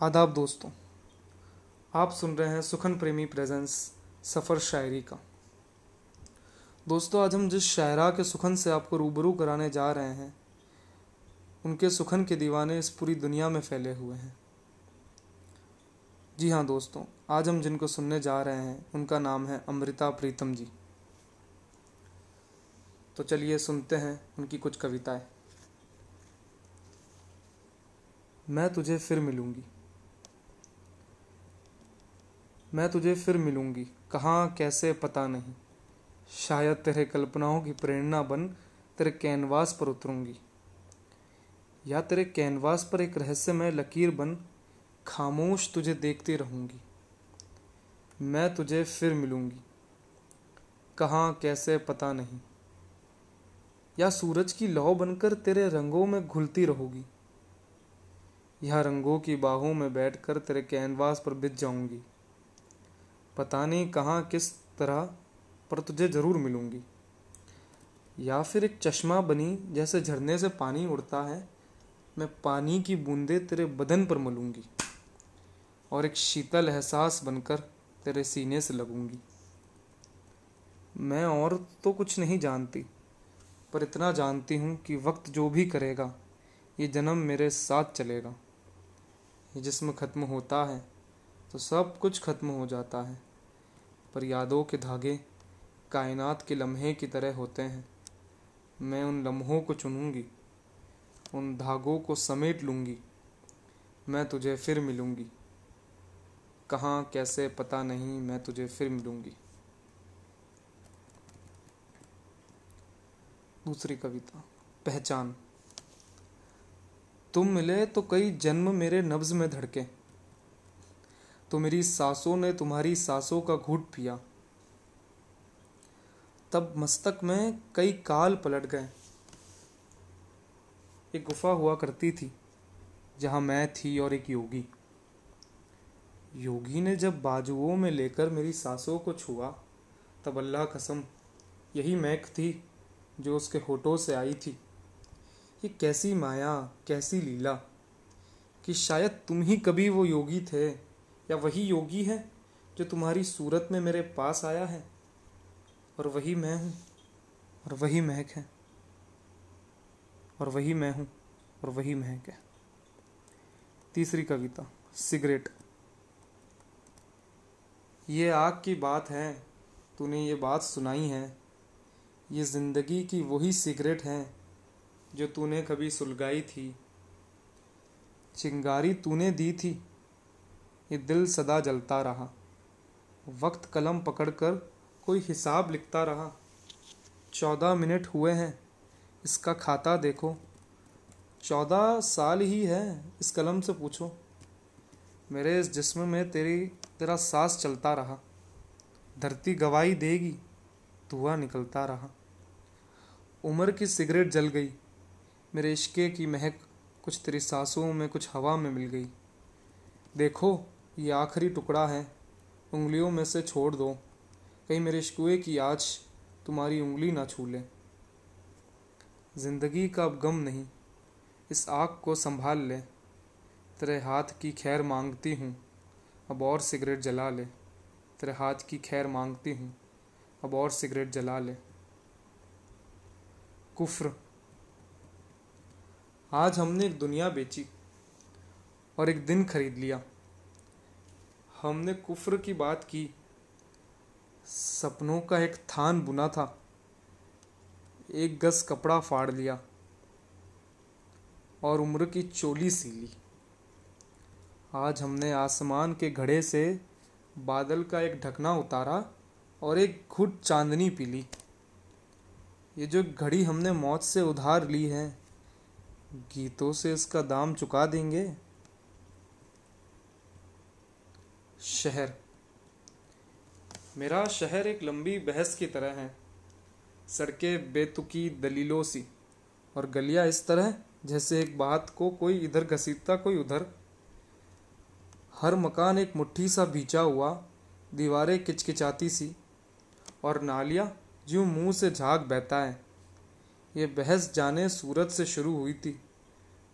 आदाब दोस्तों, आप सुन रहे हैं सुखन प्रेमी प्रेजेंस सफ़र शायरी का। दोस्तों, आज हम जिस शायरा के सुखन से आपको रूबरू कराने जा रहे हैं, उनके सुखन के दीवाने इस पूरी दुनिया में फैले हुए हैं। जी हाँ दोस्तों, आज हम जिनको सुनने जा रहे हैं, उनका नाम है अमृता प्रीतम जी। तो चलिए सुनते हैं उनकी कुछ कविताएँ। मैं तुझे फिर मिलूँगी। मैं तुझे फिर मिलूँगी। कहाँ, कैसे, पता नहीं। शायद तेरे कल्पनाओं की प्रेरणा बन तेरे कैनवास पर उतरूँगी। या तेरे कैनवास पर एक रहस्यमय लकीर बन, खामोश तुझे देखती रहूँगी। मैं तुझे फिर मिलूँगी। कहाँ, कैसे, पता नहीं। या सूरज की लौ बनकर तेरे रंगों में घुलती रहूँगी। या रंगों की बाहों में बैठकर तेरे कैनवास पर बित जाऊँगी। पता नहीं कहाँ किस तरह, पर तुझे ज़रूर मिलूँगी। या फिर एक चश्मा बनी जैसे झरने से पानी उड़ता है, मैं पानी की बूंदे तेरे बदन पर मलूँगी और एक शीतल एहसास बनकर तेरे सीने से लगूँगी। मैं और तो कुछ नहीं जानती, पर इतना जानती हूँ कि वक्त जो भी करेगा, ये जन्म मेरे साथ चलेगा। ये जिस्म ख़त्म होता है तो सब कुछ ख़त्म हो जाता है। पर यादों के धागे कायनात के लम्हे की तरह होते हैं। मैं उन लम्हों को चुनूँगी, उन धागों को समेट लूँगी, मैं तुझे फिर मिलूँगी। कहाँ, कैसे, पता नहीं, मैं तुझे फिर मिलूँगी। दूसरी कविता, पहचान। तुम मिले तो कई जन्म मेरे नब्ज में धड़के। तो मेरी सांसों ने तुम्हारी सांसों का घूट पिया। तब मस्तक में कई काल पलट गए। एक गुफा हुआ करती थी, जहाँ मैं थी और एक योगी। योगी ने जब बाजुओं में लेकर मेरी सांसों को छुआ, तब अल्लाह कसम, यही मैक थी जो उसके होठों से आई थी। ये कैसी माया, कैसी लीला, कि शायद तुम ही कभी वो योगी थे। या वही योगी है जो तुम्हारी सूरत में मेरे पास आया है? और वही मैं हूँ, और वही महक है। और वही मैं हूँ, और वही महक है। तीसरी कविता, सिगरेट। ये आग की बात है, तूने ये बात सुनाई है। ये ज़िंदगी की वही सिगरेट है, जो तूने कभी सुलगाई थी। चिंगारी तूने दी थी ये दिल सदा जलता रहा। वक्त कलम पकड़कर कोई हिसाब लिखता रहा। चौदह मिनट हुए हैं, इसका खाता देखो। चौदह साल ही है, इस कलम से पूछो। मेरे इस जिस्म में तेरी, तेरा सांस चलता रहा। धरती गवाही देगी, धुआँ निकलता रहा। उम्र की सिगरेट जल गई। मेरे इश्के की महक कुछ तेरी सांसों में, कुछ हवा में मिल गई। देखो ये आखिरी टुकड़ा है। उंगलियों में से छोड़ दो। कहीं मेरे इश्कुए की आज तुम्हारी उंगली ना छू ले ज़िंदगी का अब गम नहीं। इस आग को संभाल ले। तेरे हाथ की खैर मांगती हूँ। अब और सिगरेट जला ले। तेरे हाथ की खैर मांगती हूँ। अब और सिगरेट जला ले। कुफ्र। आज हमने एक दुनिया बेची और एक दिन खरीद लिया। हमने कुफ्र की बात की। सपनों का एक थान बुना था। एक गज कपड़ा फाड़ लिया और उम्र की चोली सी ली। आज हमने आसमान के घड़े से बादल का एक ढकना उतारा और एक घुट चांदनी पी ली। ये जो घड़ी हमने मौत से उधार ली है, गीतों से इसका दाम चुका देंगे। शहर। मेरा शहर एक लंबी बहस की तरह है। सड़कें बेतुकी दलीलों सी और गलियाँ इस तरह जैसे एक बात को कोई इधर घसीटता, कोई उधर। हर मकान एक मुट्ठी सा बीचा हुआ, दीवारें किचकिचाती सी और नालियाँ जो मुँह से झाग बहता है। ये बहस जाने सूरत से शुरू हुई थी,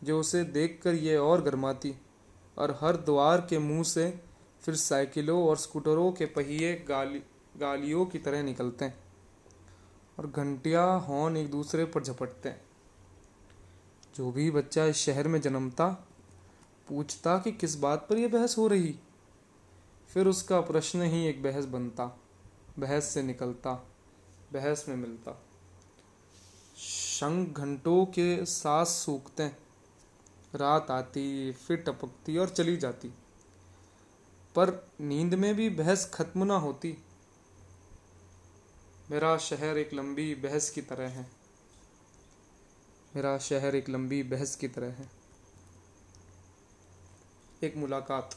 जो उसे देखकर ये और गर्माती और हर द्वार के मुँह से फिर साइकिलों और स्कूटरों के पहिए गाली, गालियों की तरह निकलते हैं और घंटियाँ हॉर्न एक दूसरे पर झपटते हैं। जो भी बच्चा इस शहर में जन्मता, पूछता कि किस बात पर यह बहस हो रही, फिर उसका प्रश्न ही एक बहस बनता, बहस से निकलता, बहस में मिलता। शंख घंटों के सांस सूखते रात आती, फिर टपकती और चली जाती। पर नींद में भी बहस खत्म ना होती। मेरा शहर एक लंबी बहस की तरह है। मेरा शहर एक लंबी बहस की तरह है। एक मुलाकात।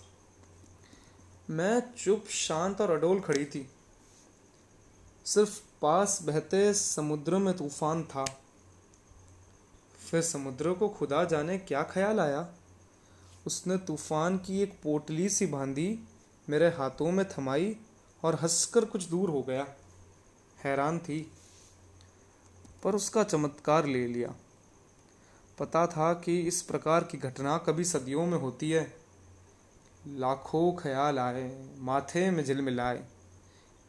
मैं चुप, शांत और अडोल खड़ी थी। सिर्फ़ पास बहते समुद्र में तूफ़ान था। फिर समुद्र को खुदा जाने क्या ख्याल आया? उसने तूफ़ान की एक पोटली सी बांधी, मेरे हाथों में थमाई और हंसकर कुछ दूर हो गया। हैरान थी, पर उसका चमत्कार ले लिया। पता था कि इस प्रकार की घटना कभी सदियों में होती है। लाखों ख्याल आए, माथे में झिलमिलाए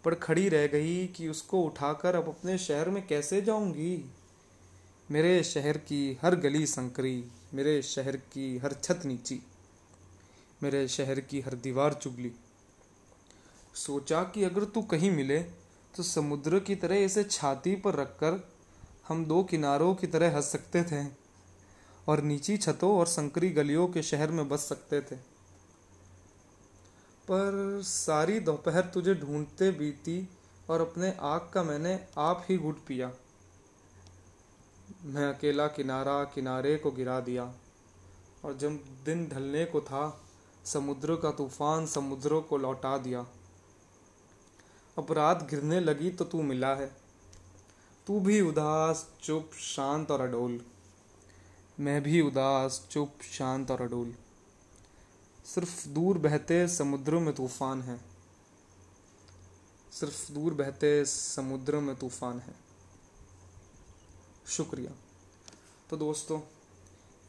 पर खड़ी रह गई कि उसको उठाकर अब अपने शहर में कैसे जाऊँगी? मेरे शहर की हर गली संकरी मेरे शहर की हर छत नीची, मेरे शहर की हर दीवार चुगली। सोचा कि अगर तू कहीं मिले तो समुद्र की तरह इसे छाती पर रखकर हम दो किनारों की तरह हंस सकते थे और नीची छतों और संकरी गलियों के शहर में बस सकते थे। पर सारी दोपहर तुझे ढूंढते बीती और अपने आग का मैंने आप ही घुट पिया। मैं अकेला किनारा किनारे को गिरा दिया, और जब दिन ढलने को था, समुद्र का तूफ़ान समुद्रों को लौटा दिया। अब रात गिरने लगी तो तू मिला है। तू भी उदास, चुप, शांत और अडोल। मैं भी उदास, चुप, शांत और अडोल। सिर्फ़ दूर बहते समुद्रों में तूफ़ान है। सिर्फ़ दूर बहते समुद्रों में तूफ़ान है। शुक्रिया। तो दोस्तों,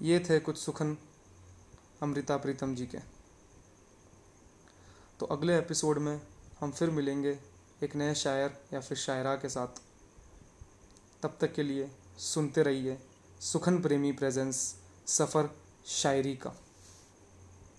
ये थे कुछ सुखन अमृता प्रीतम जी के। तो अगले एपिसोड में हम फिर मिलेंगे एक नए शायर या फिर शायरा के साथ। तब तक के लिए सुनते रहिए सुखन प्रेमी प्रेजेंस सफ़र शायरी का।